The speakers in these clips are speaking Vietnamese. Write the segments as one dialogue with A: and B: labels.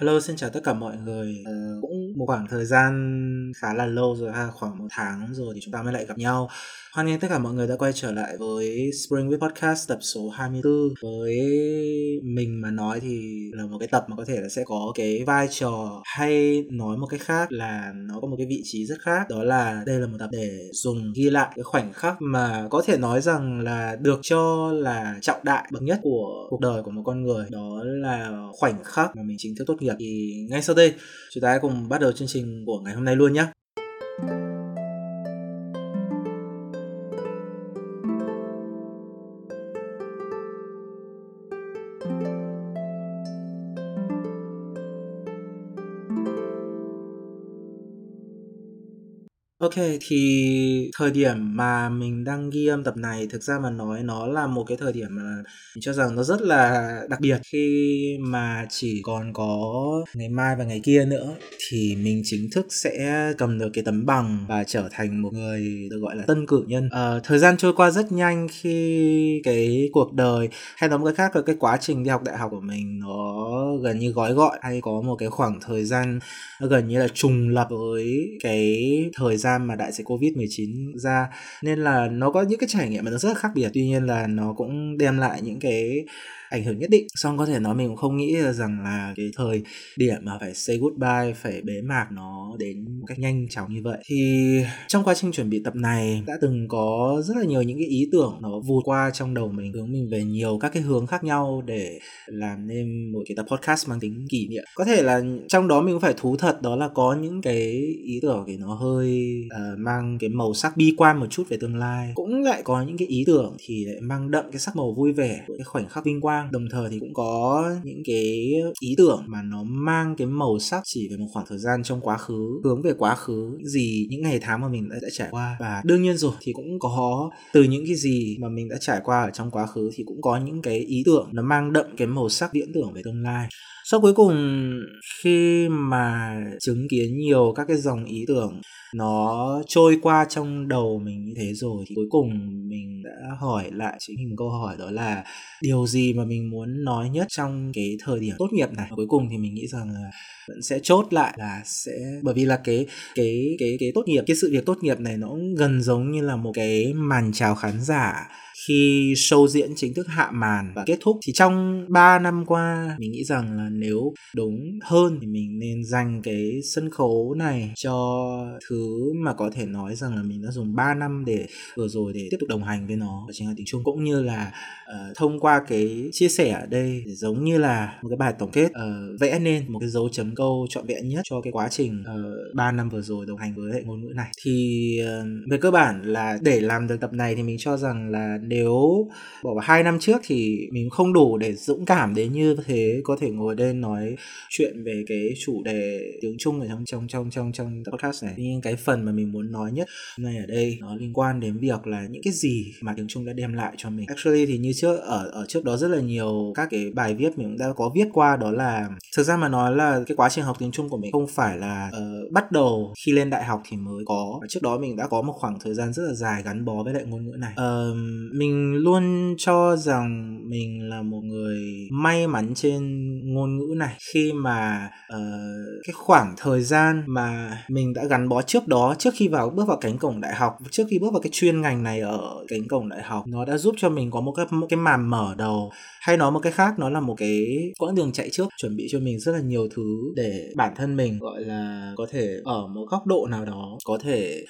A: Hello, xin chào tất cả mọi người. Ờ, cũng một khoảng thời gian khá là lâu rồi ha, khoảng một tháng rồi thì chúng ta mới lại gặp nhau. Hoan nghênh tất cả mọi người đã quay trở lại với Spring with Podcast tập số 24. Với mình mà nói thì là một cái tập mà có thể là sẽ có cái vai trò hay nói một cách khác là nó có một cái vị trí rất khác. Đó là đây là một tập để dùng ghi lại cái khoảnh khắc mà có thể nói rằng là được cho là trọng đại bậc nhất của cuộc đời của một con người. Đó là khoảnh khắc mà mình chính thức tốt nghiệp. Thì ngay sau đây chúng ta hãy cùng bắt đầu chương trình của ngày hôm nay luôn nhé. Ok, thì thời điểm mà mình đang ghi âm tập này thực ra mà nói nó là một cái thời điểm mà mình cho rằng nó rất là đặc biệt khi mà chỉ còn có ngày mai và ngày kia nữa thì mình chính thức sẽ cầm được cái tấm bằng và trở thành một người được gọi là tân cử nhân. À, thời gian trôi qua rất nhanh khi cái cuộc đời hay nói một cái khác là cái quá trình đi học đại học của mình nó gần như gói gọn hay có một cái khoảng thời gian gần như là trùng lập với cái thời gian mà đại dịch Covid-19 ra. Nên là nó có những cái trải nghiệm mà nó rất là khác biệt. Tuy nhiên là nó cũng đem lại những cái ảnh hưởng nhất định. Xong có thể nói mình cũng không nghĩ rằng là cái thời điểm mà phải say goodbye, phải bế mạc nó đến một cách nhanh chóng như vậy. Thì trong quá trình chuẩn bị tập này đã từng có rất là nhiều những cái ý tưởng nó vụt qua trong đầu mình, hướng mình về nhiều các cái hướng khác nhau để làm nên một cái tập podcast mang tính kỷ niệm. Có thể là trong đó mình cũng phải thú thật, đó là có những cái ý tưởng thì nó hơi uh, mang cái màu sắc bi quan một chút về tương lai. Cũng lại có những cái ý tưởng thì lại mang đậm cái sắc màu vui vẻ cái khoảnh khắc vinh quang. Đồng thời thì cũng có những cái ý tưởng mà nó mang cái màu sắc chỉ về một khoảng thời gian trong quá khứ hướng về quá khứ gì những ngày tháng mà mình đã, đã trải qua. Và đương nhiên rồi thì cũng có từ những cái gì mà mình đã trải qua ở trong quá khứ thì cũng có những cái ý tưởng nó mang đậm cái màu sắc viễn tưởng về tương lai. Sau cuối cùng khi mà chứng kiến nhiều các cái dòng ý tưởng nó trôi qua trong đầu mình như thế rồi thì cuối cùng mình đã hỏi lại chính mình câu hỏi đó là điều gì mà mình muốn nói nhất trong cái thời điểm tốt nghiệp này? Cuối cùng thì mình nghĩ rằng là vẫn sẽ chốt lại là sẽ, bởi vì là cái cái cái cái tốt nghiệp, cái sự việc tốt nghiệp này nó gần giống như là một cái màn chào khán giả khi show diễn chính thức hạ màn và kết thúc thì trong 3 năm qua mình nghĩ rằng là nếu đúng hơn thì mình nên dành cái sân khấu này cho thứ mà có thể nói rằng là mình đã dùng 3 năm để vừa rồi để tiếp tục đồng hành với nó và chính là tiếng Trung cũng như là uh, thông qua cái chia sẻ ở đây giống như là một cái bài tổng kết uh, vẽ nên một cái dấu chấm câu trọn vẹn nhất cho cái quá trình ờ, uh, 3 năm vừa rồi đồng hành với hệ ngôn ngữ này. Thì uh, về cơ bản là để làm được tập này thì mình cho rằng là nếu nếu bỏ vào hai năm trước thì mình không đủ để dũng cảm đến như thế có thể ngồi đây nói chuyện về cái chủ đề tiếng Trung ở trong trong trong trong trong podcast này. Nhưng cái phần mà mình muốn nói nhất này ở đây nó liên quan đến việc là những cái gì mà tiếng Trung đã đem lại cho mình. Actually thì như trước ở ở trước đó rất là nhiều các cái bài viết mình cũng đã có viết qua đó là thực ra mà nói là cái quá trình học tiếng Trung của mình không phải là uh, bắt đầu khi lên đại học thì mới có. Trước đó mình đã có một khoảng thời gian rất là dài gắn bó với lại ngôn ngữ này. Uh, mình mình luôn cho rằng mình là một người may mắn trên ngôn ngữ này. Khi mà uh, cái khoảng thời gian mà mình đã gắn bó trước đó trước khi vào bước vào cánh cổng đại học trước khi bước vào cái chuyên ngành này ở cánh cổng đại học nó đã giúp cho mình có một cái một cái màn mở đầu. Hay nói một cái khác nó là một cái quãng đường chạy trước chuẩn bị cho mình rất là nhiều thứ để bản thân mình gọi là có thể ở một góc độ nào đó có thể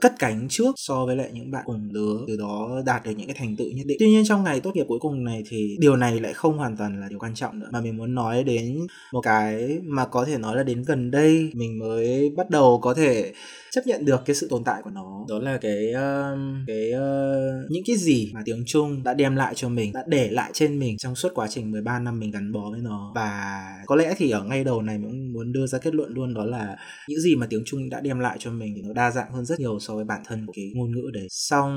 A: cất cánh trước so với lại những bạn cùng lứa từ đó đạt được những cái thành tựu nhất định. Tuy nhiên trong ngày tốt nghiệp cuối cùng này thì điều này lại không hoàn toàn là điều quan trọng nữa mà mình muốn nói đến một cái mà có thể nói là đến gần đây mình mới bắt đầu có thể chấp nhận được cái sự tồn tại của nó. Đó là cái uh, cái uh, những cái gì mà tiếng Trung đã đem lại cho mình đã để lại trên mình trong suốt quá trình 13 năm mình gắn bó với nó. Và có lẽ thì ở ngay đầu này mình cũng muốn đưa ra kết luận luôn đó là những gì mà tiếng Trung đã đem lại cho mình thì nó đa dạng hơn rất nhiều so với bản thân của cái ngôn ngữ đấy. Xong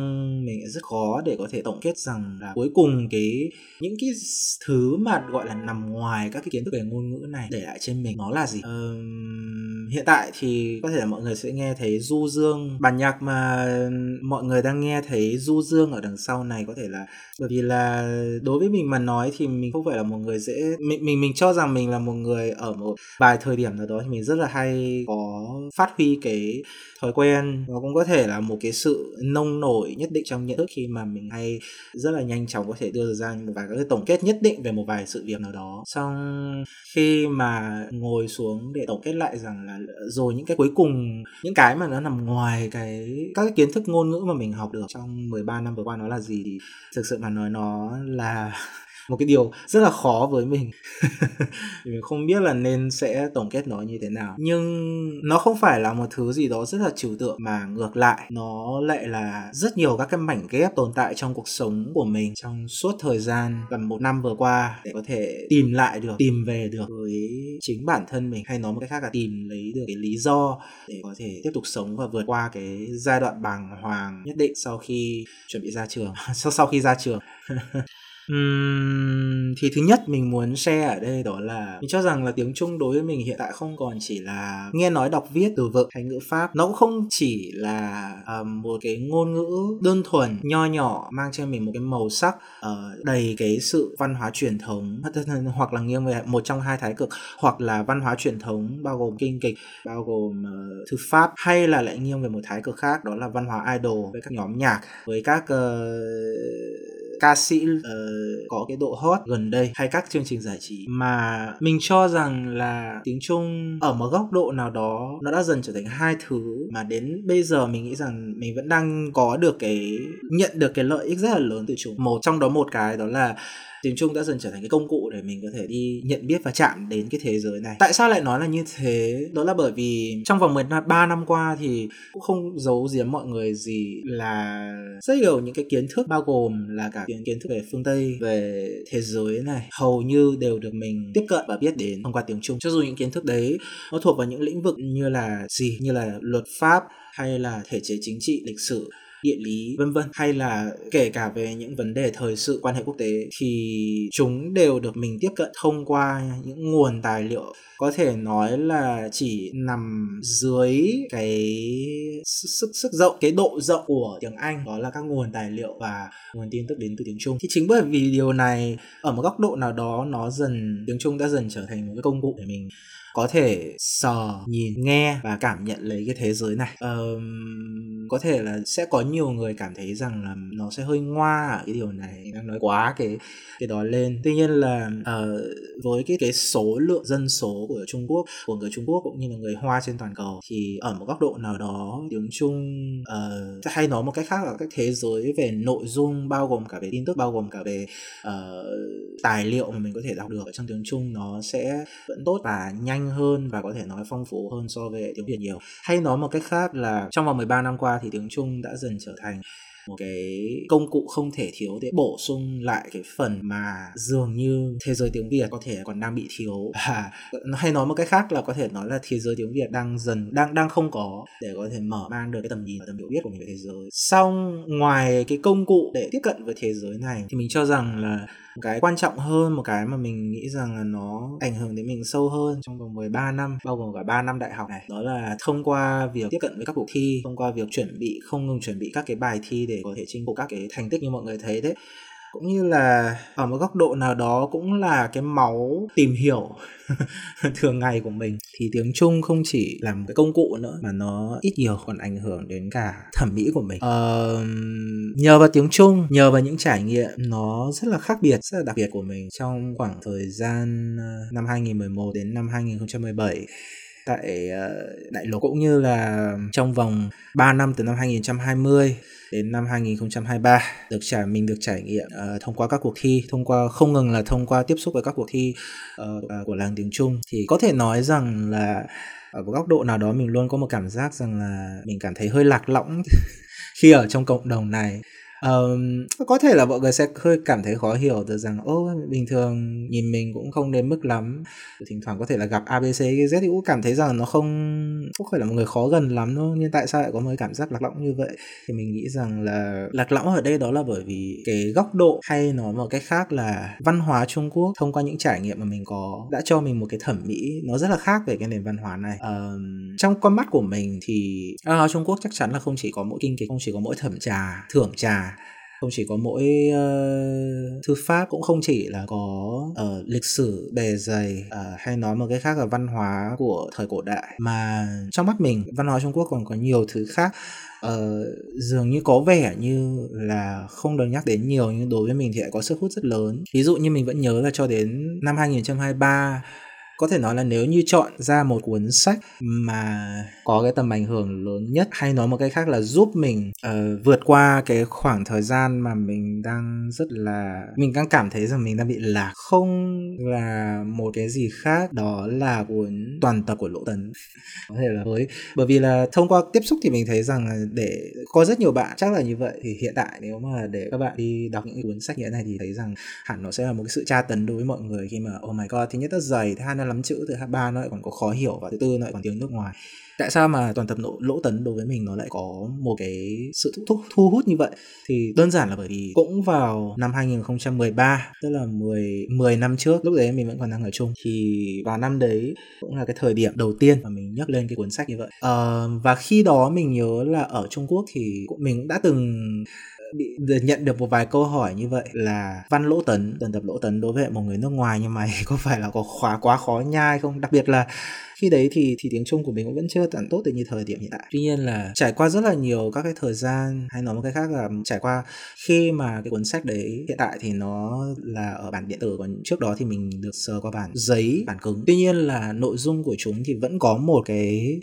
A: mình rất khó để có thể tổng kết rằng là cuối cùng cái những cái thứ mà gọi là nằm ngoài các cái kiến thức về ngôn ngữ này để lại trên mình nó là gì? Um, hiện tại thì có thể là mọi người sẽ nghe thấy du dương bản nhạc mà mọi người đang nghe thấy du dương ở đằng sau này có thể là bởi vì là đối với mình mà nói thì mình không phải là một người dễ mình mình mình cho rằng mình là một người ở một vài thời điểm nào đó thì mình rất là hay có phát huy cái thói quen nó cũng có thể là một cái sự nông nổi nhất định trong nhận thức khi mà mình hay rất là nhanh chóng có thể đưa ra một vài cái tổng kết nhất định về một vài sự việc nào đó. Xong khi mà ngồi xuống để tổng kết lại rằng là rồi những cái cuối cùng, những cái mà nó nằm ngoài cái, các cái kiến thức ngôn ngữ mà mình học được trong 13 năm vừa qua nó là gì thì thực sự mà nói nó là một cái điều rất là khó với mình. Mình không biết là nên sẽ tổng kết nó như thế nào. Nhưng nó không phải là một thứ gì đó rất là trừu tượng, mà ngược lại, nó lại là rất nhiều các cái mảnh ghép tồn tại trong cuộc sống của mình trong suốt thời gian gần một năm vừa qua để có thể tìm lại được, tìm về được với chính bản thân mình. Hay nói một cách khác là tìm lấy được cái lý do để có thể tiếp tục sống và vượt qua cái giai đoạn bàng hoàng nhất định sau khi chuẩn bị ra trường. Sau sau khi ra trường. Uhm, thì thứ nhất mình muốn share ở đây đó là mình cho rằng là tiếng Trung đối với mình hiện tại không còn chỉ là nghe nói đọc viết từ vựng hay ngữ pháp. Nó cũng không chỉ là um, một cái ngôn ngữ đơn thuần nho nhỏ mang cho mình một cái màu sắc uh, đầy cái sự văn hóa truyền thống hoặc là nghiêng về một trong hai thái cực hoặc là văn hóa truyền thống bao gồm kinh kịch bao gồm uh, thư pháp hay là lại nghiêng về một thái cực khác đó là văn hóa idol với các nhóm nhạc với các uh, ca sĩ uh, có cái độ hot gần đây hay các chương trình giải trí mà mình cho rằng là tiếng Trung ở một góc độ nào đó nó đã dần trở thành hai thứ mà đến bây giờ mình nghĩ rằng mình vẫn đang có được cái nhận được cái lợi ích rất là lớn từ chúng. Một trong đó một cái đó là tiếng Trung đã dần trở thành cái công cụ để mình có thể đi nhận biết và chạm đến cái thế giới này. Tại sao lại nói là như thế? Đó là bởi vì trong vòng 13 năm qua thì cũng không giấu giếm mọi người gì là rất nhiều những cái kiến thức bao gồm là cả kiến, kiến thức về phương Tây, về thế giới này hầu như đều được mình tiếp cận và biết đến thông qua tiếng Trung. Cho dù những kiến thức đấy nó thuộc vào những lĩnh vực như là gì, như là luật pháp hay là thể chế chính trị, lịch sử địa lý vân vân. Hay là kể cả về những vấn đề thời sự quan hệ quốc tế thì chúng đều được mình tiếp cận thông qua những nguồn tài liệu. Có thể nói là chỉ nằm dưới cái sức sức rộng cái độ rộng của tiếng Anh đó là các nguồn tài liệu và nguồn tin tức đến từ tiếng Trung. Thì chính bởi vì điều này ở một góc độ nào đó nó dần tiếng Trung đã dần trở thành một cái công cụ để mình có thể sờ nhìn nghe và cảm nhận lấy cái thế giới này. Um, có thể là sẽ có nhiều người cảm thấy rằng là nó sẽ hơi ngoa ở cái điều này đang nói quá cái cái đó lên. Tuy nhiên là uh, với cái cái số lượng dân số của Trung Quốc của người Trung Quốc cũng như là người Hoa trên toàn cầu thì ở một góc độ nào đó tiếng Trung uh, hay nói một cách khác là các thế giới về nội dung bao gồm cả về tin tức bao gồm cả về uh, tài liệu mà mình có thể đọc được ở trong tiếng Trung nó sẽ vẫn tốt và nhanh hơn và có thể nói phong phú hơn so với tiếng Việt nhiều. Hay nói một cách khác là trong vòng 13 năm qua thì tiếng Trung đã dần trở thành một cái công cụ không thể thiếu để bổ sung lại cái phần mà dường như thế giới tiếng Việt có thể còn đang bị thiếu à, hay nói một cách khác là có thể nói là thế giới tiếng Việt đang dần, đang đang không có để có thể mở mang được cái tầm nhìn và tầm hiểu biết của mình về thế giới. Xong, ngoài cái công cụ để tiếp cận với thế giới này, thì mình cho rằng là cái quan trọng hơn, một cái mà mình nghĩ rằng là nó ảnh hưởng đến mình sâu hơn trong vòng 13 năm, bao gồm cả 3 năm đại học này, đó là thông qua việc tiếp cận với các cuộc thi, thông qua việc chuẩn bị, không ngừng chuẩn bị các cái bài thi để có thể chinh phục các cái thành tích như mọi người thấy đấy. Cũng như là ở một góc độ nào đó cũng là cái máu tìm hiểu thường ngày của mình. Thì tiếng Trung không chỉ là một cái công cụ nữa mà nó ít nhiều còn ảnh hưởng đến cả thẩm mỹ của mình. Uh, nhờ vào tiếng Trung nhờ vào những trải nghiệm nó rất là khác biệt rất là đặc biệt của mình. Trong khoảng thời gian ờ, năm 2011 đến năm 2017 tại ờ, đại lục cũng như là trong vòng 3 năm từ năm 2020 đến năm 2023 được trải mình được trải nghiệm uh, thông qua các cuộc thi thông qua không ngừng là thông qua tiếp xúc với các cuộc thi uh, của làng tiếng Trung. Thì có thể nói rằng là ở một góc độ nào đó mình luôn có một cảm giác rằng là mình cảm thấy hơi lạc lõng khi ở trong cộng đồng này um, có thể là mọi người sẽ hơi cảm thấy khó hiểu được rằng ô bình thường nhìn mình cũng không đến mức lắm. Thỉnh thoảng có thể là gặp abc z thì cũng cảm thấy rằng nó không không phải là một người khó gần lắm đâu nhưng tại sao lại có một cảm giác lạc lõng như vậy? Thì mình nghĩ rằng là lạc lõng ở đây đó là bởi vì cái góc độ hay nói một cách khác là văn hóa trung quốc thông qua những trải nghiệm mà mình có đã cho mình một cái thẩm mỹ nó rất là khác về cái nền văn hóa này. Um, trong con mắt của mình thì văn hóa trung quốc chắc chắn là không chỉ có mỗi kinh kịch không chỉ có mỗi thẩm trà thưởng trà không chỉ có mỗi uh, thư pháp cũng không chỉ là có uh, lịch sử bề dày uh, hay nói một cái khác là văn hóa của thời cổ đại mà trong mắt mình văn hóa trung quốc còn có nhiều thứ khác. Uh, dường như có vẻ như là không được nhắc đến nhiều nhưng đối với mình thì lại có sức hút rất lớn. Ví dụ như mình vẫn nhớ là cho đến năm 2023 có thể nói là nếu như chọn ra một cuốn sách mà có cái tầm ảnh hưởng lớn nhất hay nói một cách khác là giúp mình uh, vượt qua cái khoảng thời gian mà mình đang rất là mình đang cảm thấy rằng mình đang bị lạc. Không là một cái gì khác đó là cuốn toàn tập của lỗ tấn. Có thể là với bởi vì là thông qua tiếp xúc thì mình thấy rằng là để có rất nhiều bạn chắc là như vậy. Thì hiện tại nếu mà để các bạn đi đọc những cuốn sách như thế này thì thấy rằng hẳn nó sẽ là một cái sự tra tấn đối với mọi người khi mà oh my god thứ nhất là dày thứ hai là lắm chữ thứ hai ba nó lại còn có khó hiểu và thứ tư nó lại còn tiếng nước ngoài. Tại sao mà toàn tập lỗ, lỗ tấn đối với mình nó lại có một cái sự thu, thu, thu hút như vậy? Thì đơn giản là bởi vì cũng vào năm 2013 tức là 10 10 năm trước lúc đấy mình vẫn còn đang ở chung. Thì vào năm đấy cũng là cái thời điểm đầu tiên mà mình nhắc lên cái cuốn sách như vậy. À, và khi đó mình nhớ là ở Trung Quốc thì mình cũng đã từng bị nhận được một vài câu hỏi như vậy là văn lỗ tấn, tần tập lỗ tấn đối với một người nước ngoài như mày có phải là có khóa quá khó nhai không? Đặc biệt là khi đấy thì thì tiếng Trung của mình cũng vẫn chưa tận tốt được như thời điểm hiện tại. Tuy nhiên là trải qua rất là nhiều các cái thời gian, hay nói một cái khác là trải qua khi mà cái cuốn sách đấy hiện tại thì nó là ở bản điện tử, còn trước đó thì mình được sờ qua bản giấy, bản cứng. Tuy nhiên là nội dung của chúng thì vẫn có một cái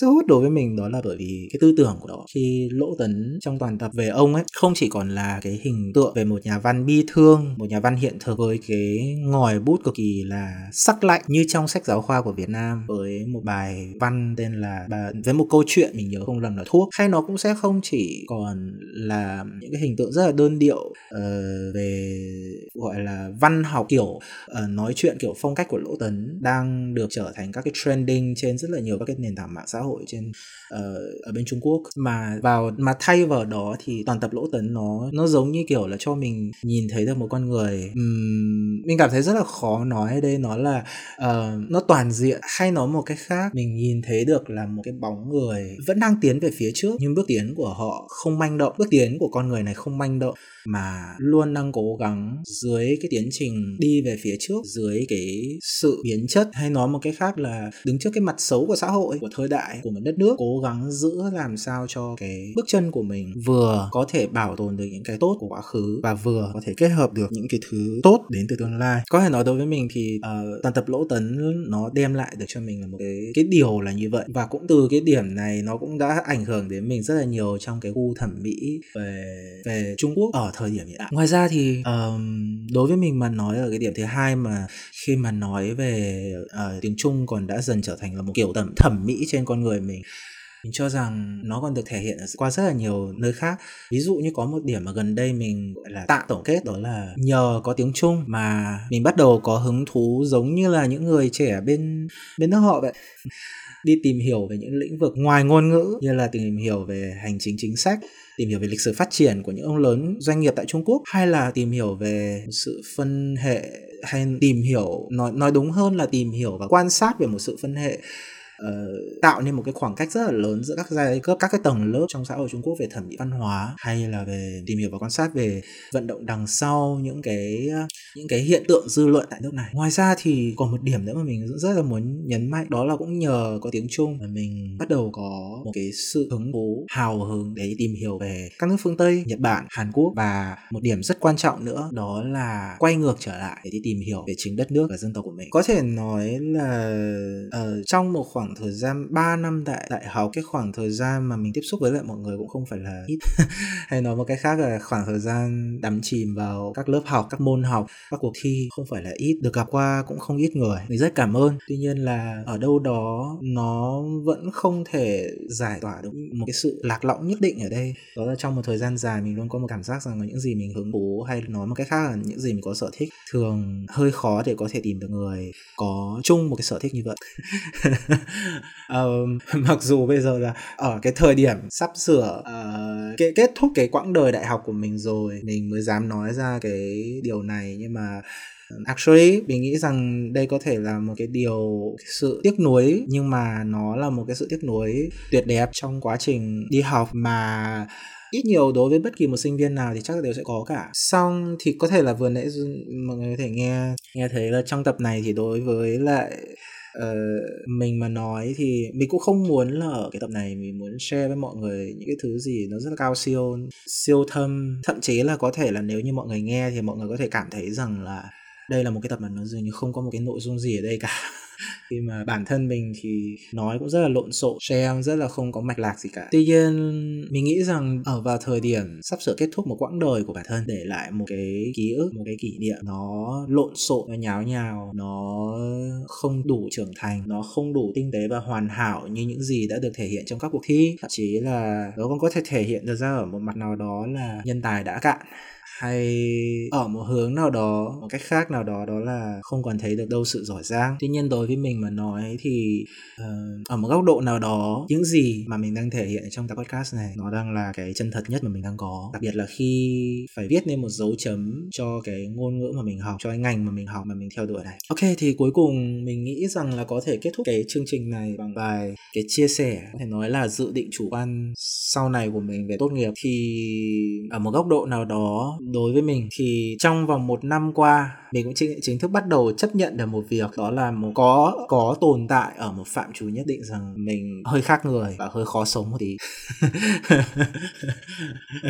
A: sức hút đối với mình đó là bởi vì cái tư tưởng của đó khi lỗ tấn trong toàn tập về ông ấy không chỉ còn là cái hình tượng về một nhà văn bi thương một nhà văn hiện thực với cái ngòi bút cực kỳ là sắc lạnh như trong sách giáo khoa của Việt Nam với một bài văn tên là với một câu chuyện mình nhớ không lầm là thuốc. Hay nó cũng sẽ không chỉ còn là những cái hình tượng rất là đơn điệu uh, về gọi là văn học kiểu uh, nói chuyện kiểu phong cách của lỗ tấn đang được trở thành các cái trending trên rất là nhiều các cái nền tảng mạng xã hội trên uh, ở bên Trung Quốc. Mà vào mà thay vào đó thì toàn tập lỗ tấn nó nó giống như kiểu là cho mình nhìn thấy được một con người. Um, mình cảm thấy rất là khó nói ở đây nó là uh, nó toàn diện hay nói một cách khác. Mình nhìn thấy được là một cái bóng người vẫn đang tiến về phía trước nhưng bước tiến của họ không manh động bước tiến của con người này không manh động mà luôn đang cố gắng dưới cái tiến trình đi về phía trước dưới cái sự biến chất hay nói một cái khác là đứng trước cái mặt xấu của xã hội của thời đại của một đất nước cố gắng giữ làm sao cho cái bước chân của mình vừa có thể bảo tồn được những cái tốt của quá khứ và vừa có thể kết hợp được những cái thứ tốt đến từ tương lai. Có thể nói đối với mình thì uh, toàn tập lỗ tấn nó đem lại được cho mình là một cái cái điều là như vậy. Và cũng từ cái điểm này nó cũng đã ảnh hưởng đến mình rất là nhiều trong cái gu thẩm mỹ về về Trung Quốc. Ở thời điểm hiện tại. Ngoài ra thì um, đối với mình mà nói ở cái điểm thứ hai mà khi mà nói về uh, tiếng Trung còn đã dần trở thành là một kiểu tầm thẩm mỹ trên con người mình mình cho rằng nó còn được thể hiện qua rất là nhiều nơi khác. Ví dụ như có một điểm mà gần đây mình, gọi là, tạm tổng kết, đó là nhờ có tiếng trung mà mình bắt đầu có hứng thú giống như là những người trẻ bên bên nước họ vậy. Đi tìm hiểu về những lĩnh vực ngoài ngôn ngữ như là tìm hiểu về hành chính chính sách, tìm hiểu về lịch sử phát triển của những ông lớn doanh nghiệp tại Trung Quốc, hay là tìm hiểu về sự phân hệ hay tìm hiểu, nói nói đúng hơn là tìm hiểu và quan sát về một sự phân hệ uh, tạo nên một cái khoảng cách rất là lớn giữa các giai cấp các cái tầng lớp trong xã hội Trung Quốc về thẩm mỹ văn hóa hay là về tìm hiểu và quan sát về vận động đằng sau những cái ờ, những cái hiện tượng dư luận tại nước này. Ngoài ra thì còn một điểm nữa mà mình rất là muốn nhấn mạnh đó là cũng nhờ có tiếng Trung mà mình bắt đầu có một cái sự hứng thú hào hứng để tìm hiểu về các nước phương Tây Nhật Bản Hàn Quốc. Và một điểm rất quan trọng nữa đó là quay ngược trở lại để đi tìm hiểu về chính đất nước và dân tộc của mình. Có thể nói là uh, trong một khoảng khoảng thời gian 3 năm tại đại học, cái khoảng thời gian mà mình tiếp xúc với lại mọi người cũng không phải là ít. Hay nói một cách khác là khoảng thời gian đắm chìm vào các lớp học, các môn học, các cuộc thi không phải là ít, được gặp qua cũng không ít người. Mình rất cảm ơn. Tuy nhiên là ở đâu đó nó vẫn không thể giải tỏa được một cái sự lạc lõng nhất định ở đây. Đó là trong một thời gian dài mình luôn có một cảm giác rằng là những gì mình hứng thú hay nói một cách khác là những gì mình có sở thích thường hơi khó để có thể tìm được người có chung một cái sở thích như vậy. uh, mặc dù bây giờ là ở cái thời điểm sắp sửa ờ, uh, cái kết thúc cái quãng đời đại học của mình rồi mình mới dám nói ra cái điều này. Nhưng mà ờ, Actually, mình nghĩ rằng đây có thể là một cái điều sự tiếc nuối nhưng mà nó là một cái sự tiếc nuối tuyệt đẹp trong quá trình đi học mà ít nhiều đối với bất kỳ một sinh viên nào thì chắc là đều sẽ có cả. Xong thì có thể là vừa nãy mọi người có thể nghe nghe thấy là trong tập này thì đối với lại uh, mình mà nói thì mình cũng không muốn là ở cái tập này mình muốn share với mọi người những cái thứ gì nó rất là cao siêu siêu thâm. Thậm chí là có thể là nếu như mọi người nghe thì mọi người có thể cảm thấy rằng là đây là một cái tập mà nó dường như không có một cái nội dung gì ở đây cả. khi mà bản thân mình thì nói cũng rất là lộn xộn share rất là không có mạch lạc gì cả. Tuy nhiên, mình nghĩ rằng ở vào thời điểm sắp sửa kết thúc một quãng đời của bản thân, để lại một cái ký ức, một cái kỷ niệm, nó lộn xộn, nó nháo nhào, nó không đủ trưởng thành, nó không đủ tinh tế và hoàn hảo như những gì đã được thể hiện trong các cuộc thi. Thậm chí là nó còn có thể thể hiện được ra ở một mặt nào đó là nhân tài đã cạn hay ở một hướng nào đó một cách khác nào đó đó là không còn thấy được đâu sự giỏi giang. Tuy nhiên đối với mình mà nói thì uh, ở một góc độ nào đó những gì mà mình đang thể hiện trong tập podcast này nó đang là cái chân thật nhất mà mình đang có. Đặc biệt là khi phải viết nên một dấu chấm cho cái ngôn ngữ mà mình học cho cái ngành mà mình học mà mình theo đuổi này. Ok thì cuối cùng mình nghĩ rằng là có thể kết thúc cái chương trình này bằng vài cái chia sẻ có thể nói là dự định chủ quan sau này của mình về tốt nghiệp. Thì ở một góc độ nào đó đối với mình thì trong vòng một năm qua mình cũng chính, chính thức bắt đầu chấp nhận được một việc đó là một có có tồn tại ở một phạm trù nhất định rằng mình hơi khác người và hơi khó sống một tí.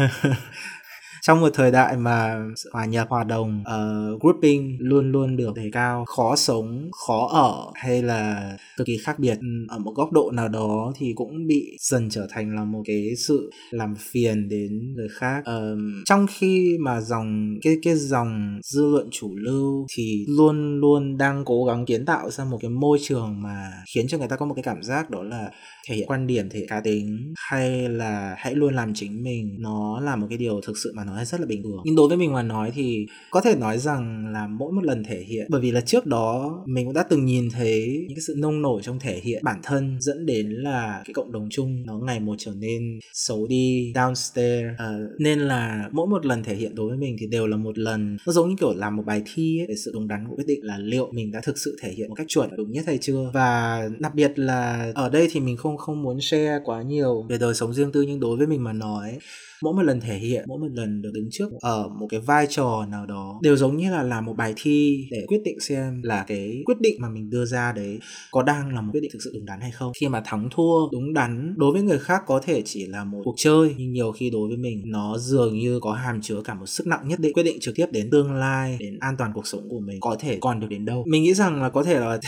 A: trong một thời đại mà hòa nhập hòa đồng uh, grouping luôn luôn được đề cao khó sống khó ở hay là cực kỳ khác biệt ở một góc độ nào đó thì cũng bị dần trở thành là một cái sự làm phiền đến người khác. Uh, trong khi mà dòng cái cái dòng dư luận chủ lưu thì luôn luôn đang cố gắng kiến tạo ra một cái môi trường mà khiến cho người ta có một cái cảm giác đó là thể hiện quan điểm thể hiện cá tính hay là hãy luôn làm chính mình nó là một cái điều thực sự mà nói rất là bình thường. Nhưng đối với mình mà nói thì có thể nói rằng là mỗi một lần thể hiện bởi vì là trước đó mình cũng đã từng nhìn thấy những cái sự nông nổi trong thể hiện bản thân dẫn đến là cái cộng đồng chung nó ngày một trở nên xấu đi downstairs. Uh, nên là mỗi một lần thể hiện đối với mình thì đều là một lần. Nó giống như kiểu làm một bài thi ấy, để sự đúng đắn của quyết định là liệu mình đã thực sự thể hiện một cách chuẩn đúng nhất hay chưa. Và đặc biệt là ở đây thì mình không không muốn share quá nhiều về đời sống riêng tư nhưng đối với mình mà nói, mỗi một lần thể hiện, mỗi một lần được đứng trước ở một cái vai trò nào đó đều giống như là làm một bài thi để quyết định xem là cái quyết định mà mình đưa ra đấy có đang là một quyết định thực sự đúng đắn hay không. Khi mà thắng thua đúng đắn, đối với người khác có thể chỉ là một cuộc chơi, nhưng nhiều khi đối với mình, nó dường như có hàm chứa cả một sức nặng nhất định. Quyết định trực tiếp đến tương lai, đến an toàn cuộc sống của mình có thể còn được đến đâu. Mình nghĩ rằng là có thể là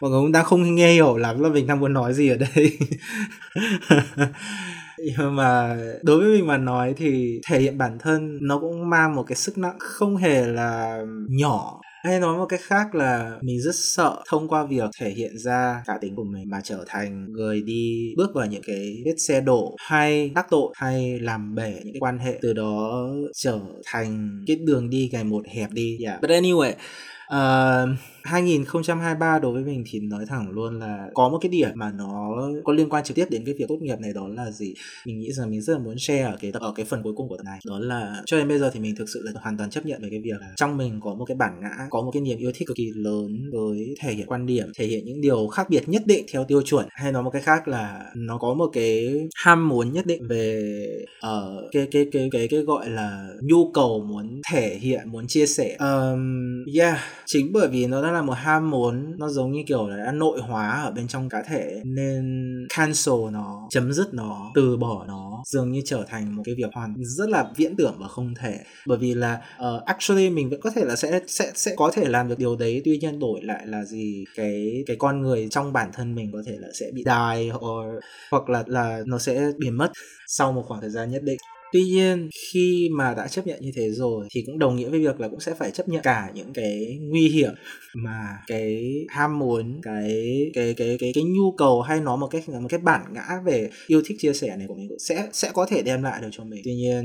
A: mọi người cũng đang không nghe hiểu lắm là mình đang muốn nói gì ở đây. Nhưng mà đối với mình mà nói thì thể hiện bản thân nó cũng mang một cái sức nặng không hề là nhỏ. Hay nói một cách khác là mình rất sợ thông qua việc thể hiện ra cá tính của mình mà trở thành người đi bước vào những cái vết xe đổ hay đắc tội hay làm bể những cái quan hệ từ đó trở thành cái đường đi ngày một hẹp đi. Yeah. but anyway uh, 2023 đối với mình thì nói thẳng luôn là có một cái điểm mà nó có liên quan trực tiếp đến cái việc tốt nghiệp này đó là gì? Mình nghĩ rằng mình rất là muốn share ở cái tập ở cái phần cuối cùng của tập này. Đó là cho đến bây giờ thì mình thực sự là hoàn toàn chấp nhận về cái việc là trong mình có một cái bản ngã có một cái niềm yêu thích cực kỳ lớn với thể hiện quan điểm thể hiện những điều khác biệt nhất định theo tiêu chuẩn. Hay nói một cái khác là nó có một cái ham muốn nhất định về ở uh, cái, cái cái cái cái gọi là nhu cầu muốn thể hiện muốn chia sẻ. Um, yeah chính bởi vì nó đã nó là một ham muốn nó giống như kiểu là đã nội hóa ở bên trong cá thể nên cancel nó chấm dứt nó từ bỏ nó dường như trở thành một cái việc hoàn rất là viễn tưởng và không thể. Bởi vì là uh, actually mình vẫn có thể là sẽ sẽ sẽ có thể làm được điều đấy tuy nhiên đổi lại là gì cái cái con người trong bản thân mình có thể là sẽ bị die or hoặc là là nó sẽ biến mất sau một khoảng thời gian nhất định tuy nhiên khi mà đã chấp nhận như thế rồi thì cũng đồng nghĩa với việc là cũng sẽ phải chấp nhận cả những cái nguy hiểm mà cái ham muốn cái cái cái cái cái nhu cầu hay nói một cách một cái bản ngã về yêu thích chia sẻ này của mình sẽ sẽ có thể đem lại được cho mình. Tuy nhiên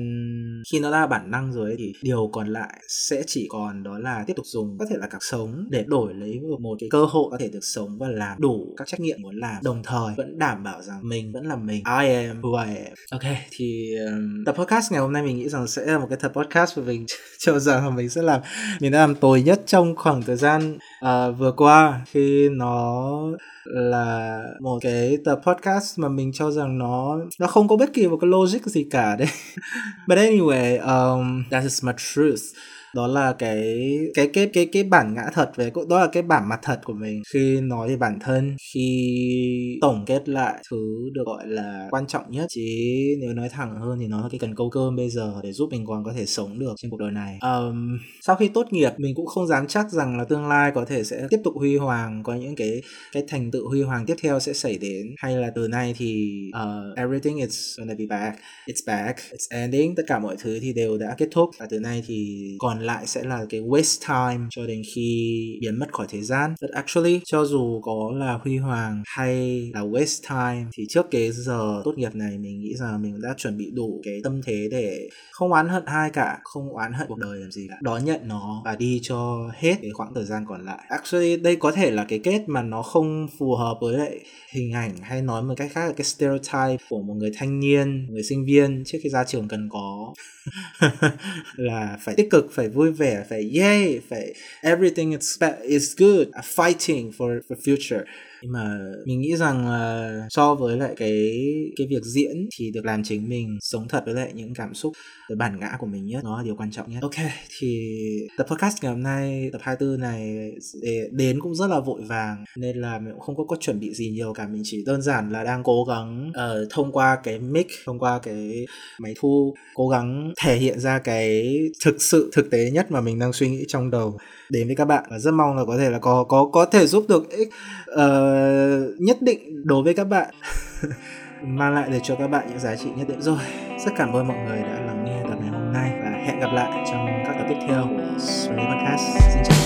A: khi nó ra bản năng rồi ấy, thì điều còn lại sẽ chỉ còn đó là tiếp tục dùng có thể là các sống để đổi lấy một cái cơ hội có thể được sống và làm đủ các trách nhiệm muốn làm. Đồng thời vẫn đảm bảo rằng mình vẫn là mình. I am who I am. Ok thì um, tập podcast ngày hôm nay mình nghĩ rằng sẽ là một cái tập podcast của mình cho rằng là mình sẽ làm mình đã làm tồi nhất trong khoảng thời gian uh, vừa qua khi nó là một cái tập podcast mà mình cho rằng nó nó không có bất kỳ một cái logic gì cả đấy. But anyway um, that is my truth đó là cái cái cái cái cái bản ngã thật về đó là cái bản mặt thật của mình. Khi nói về bản thân khi tổng kết lại thứ được gọi là quan trọng nhất chứ nếu nói thẳng hơn thì nó là cái cần câu cơm bây giờ để giúp mình còn có thể sống được trên cuộc đời này. Um, sau khi tốt nghiệp mình cũng không dám chắc rằng là tương lai có thể sẽ tiếp tục huy hoàng có những cái cái thành tựu huy hoàng tiếp theo sẽ xảy đến. Hay là từ nay thì uh, everything is gonna be back. It's back. It's ending. Tất cả mọi thứ thì đều đã kết thúc. Và từ nay thì còn lại sẽ là cái waste time cho đến khi biến mất khỏi thế gian. But actually, cho dù có là huy hoàng hay là waste time, thì trước cái giờ tốt nghiệp này mình nghĩ rằng mình đã chuẩn bị đủ cái tâm thế để không oán hận ai cả, không oán hận cuộc đời làm gì cả. Đón nhận nó và đi cho hết cái khoảng thời gian còn lại. Actually, đây có thể là cái kết mà nó không phù hợp với lại hình ảnh hay nói một cách khác là cái stereotype của một người thanh niên, người sinh viên trước khi ra trường cần có. Là phải tích cực, phải vui vẻ phải phải everything is, is good fighting for for future nhưng mà mình nghĩ rằng là so với lại cái cái việc diễn thì được làm chính mình sống thật với lại những cảm xúc với bản ngã của mình nhất nó là điều quan trọng nhất. Ok thì tập podcast ngày hôm nay tập 24 này đến cũng rất là vội vàng nên là mình cũng không có có chuẩn bị gì nhiều cả. Mình chỉ đơn giản là đang cố gắng uh, thông qua cái mic thông qua cái máy thu cố gắng thể hiện ra cái thực sự thực tế nhất mà mình đang suy nghĩ trong đầu. Đến với các bạn và rất mong là có thể là có có có thể giúp được ích. Uh, Ờ, nhất định đối với các bạn, mang lại được cho các bạn những giá trị nhất định. Rồi, rất cảm ơn mọi người đã lắng nghe tập ngày hôm nay và hẹn gặp lại trong các tập tiếp theo của Sony Podcast. Xin chào.